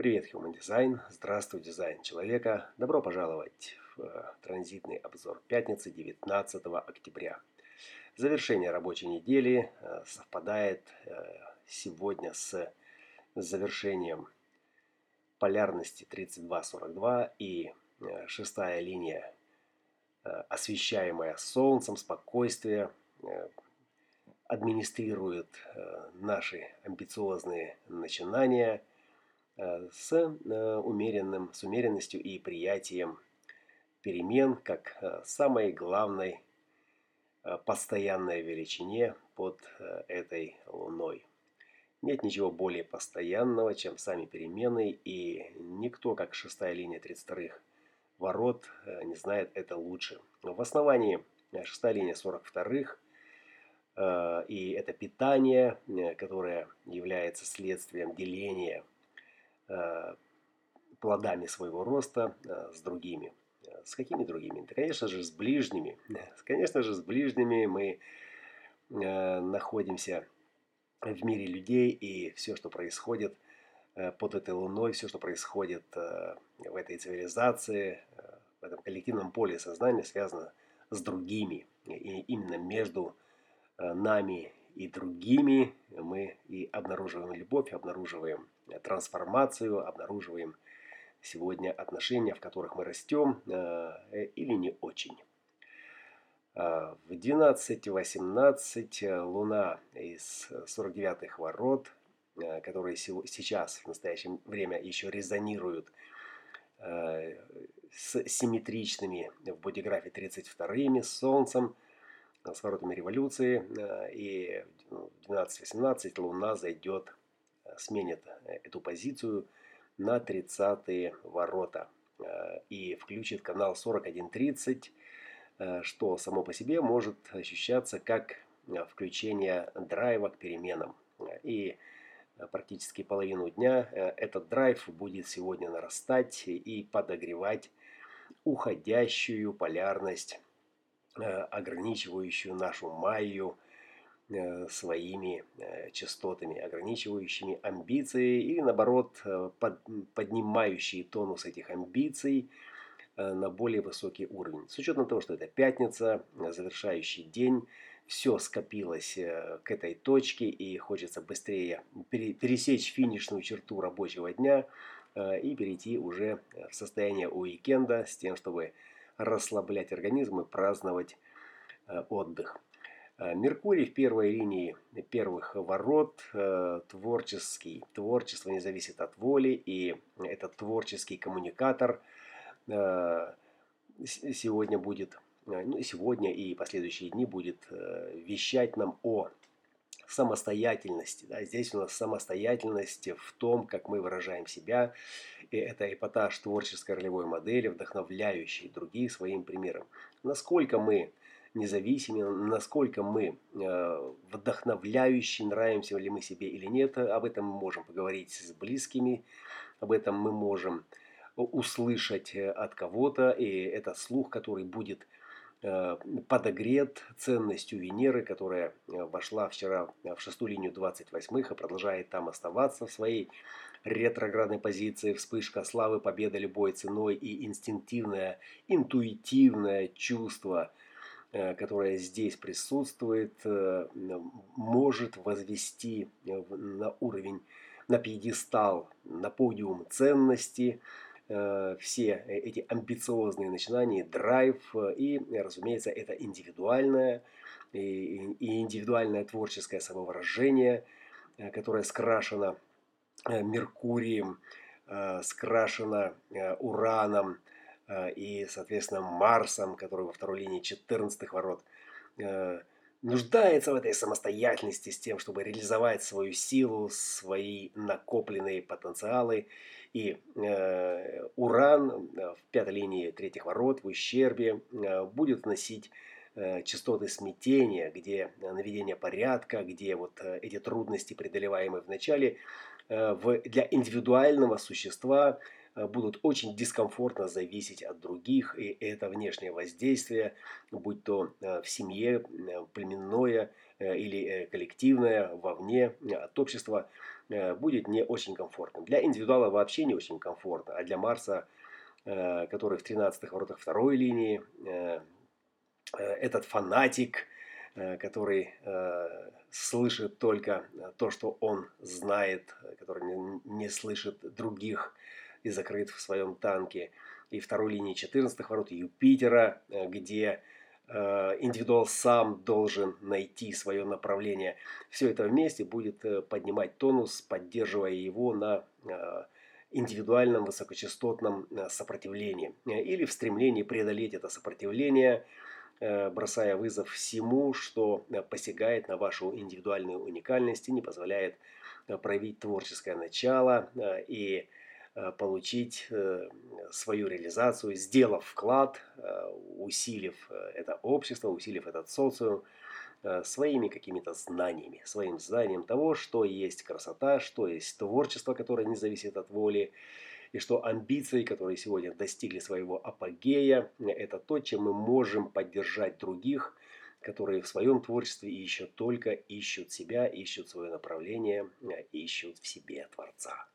Привет, Human Design. Здравствуй, дизайн человека. Добро пожаловать в э, транзитный обзор пятницы 19 октября. Завершение рабочей недели э, совпадает э, сегодня с завершением полярности 32-42 и шестая линия, освещаемая Солнцем, спокойствие, администрирует наши амбициозные начинания – с, э, умеренным, с умеренностью и приятием перемен как э, самой главной постоянной величине под этой Луной. Нет ничего более постоянного, чем сами перемены, и никто, как шестая линия 32-х ворот, не знает это лучше. В основании шестая линия 42-х, и это питание, которое является следствием деления Э, плодами своего роста э, с другими. Э, с какими другими? Да, конечно же, с ближними. Конечно же, с ближними мы находимся в мире людей, и все, что происходит под этой луной, все, что происходит в этой цивилизации, в этом коллективном поле сознания, связано с другими. И именно между нами и другими мы и обнаруживаем любовь, обнаруживаем трансформацию, обнаруживаем сегодня отношения, в которых мы растем э, или не очень. В 12.18 Луна из 49-х ворот, э, которые сейчас в настоящее время еще резонируют э, с симметричными в бодиграфе 32-ми, с Солнцем, с воротами революции. И в 12.18 Луна зайдет сменит э, эту позицию на 30-е ворота э, и включит канал 4130, э, что само по себе может ощущаться как включение драйва к переменам. И практически половину дня этот драйв будет сегодня нарастать и подогревать уходящую полярность, ограничивающую нашу майю, своими э, частотами, ограничивающими амбиции или наоборот э, поднимающие тонус этих амбиций на более высокий уровень. С учетом того, что это пятница, завершающий день, все скопилось к этой точке и хочется быстрее пересечь финишную черту рабочего дня и перейти уже в состояние уикенда с тем, чтобы расслаблять организм и праздновать отдых. Э, Меркурий в первой линии первых ворот, э, творческий. Творчество не зависит от воли, и этот творческий коммуникатор э, сегодня будет, ну сегодня и последующие дни будет вещать нам о самостоятельности. Да? Здесь у нас самостоятельность в том, как мы выражаем себя. И это эпатаж творческой ролевой модели, вдохновляющий других своим примером. Насколько мы независимыми, насколько мы э, вдохновляющие, нравимся ли мы себе или нет. Об этом мы можем поговорить с близкими, об этом мы можем услышать э, от кого-то, и это слух, который будет э, подогрет ценностью Венеры, которая вошла вчера в шестую линию 28-х и продолжает там оставаться в своей ретроградной позиции, вспышка славы, победа любой ценой и инстинктивное, интуитивное чувство – Э, которая здесь присутствует, э, может возвести э, на уровень, на пьедестал, на подиум ценности все эти амбициозные начинания, драйв и, разумеется, это индивидуальное и индивидуальное творческое самовыражение, которое скрашено Меркурием, скрашено Ураном, Э, и, соответственно, Марсом, который во второй линии 14 ворот, э, нуждается в этой самостоятельности с тем, чтобы реализовать свою силу, свои накопленные потенциалы. И э, Уран в пятой линии третьих ворот в ущербе будет носить частоты смятения, где наведение порядка, где вот эти трудности, преодолеваемые в начале, для индивидуального существа будут очень дискомфортно зависеть от других, и это внешнее воздействие, будь то в семье, племенное или коллективное, вовне, от общества, будет не очень комфортным. Для индивидуала вообще не очень комфортно, а для Марса, который в 13-х воротах второй линии, этот фанатик – Э, который э, слышит только то, что он знает, который не слышит других и закрыт в своем танке. И второй линии 14 ворот Юпитера, э, где индивидуал сам должен найти свое направление. Все это вместе будет поднимать тонус, поддерживая его на индивидуальном высокочастотном сопротивлении или в стремлении преодолеть это сопротивление – Э, бросая вызов всему, что э, посягает на вашу индивидуальную уникальность и не позволяет э, проявить творческое начало и получить свою реализацию, сделав вклад, усилив это общество, усилив этот социум своими какими-то знаниями, своим знанием того, что есть красота, что есть творчество, которое не зависит от воли, и что амбиции, которые сегодня достигли своего апогея, это то, чем мы можем поддержать других, которые в своем творчестве еще только ищут себя, ищут свое направление, ищут в себе Творца.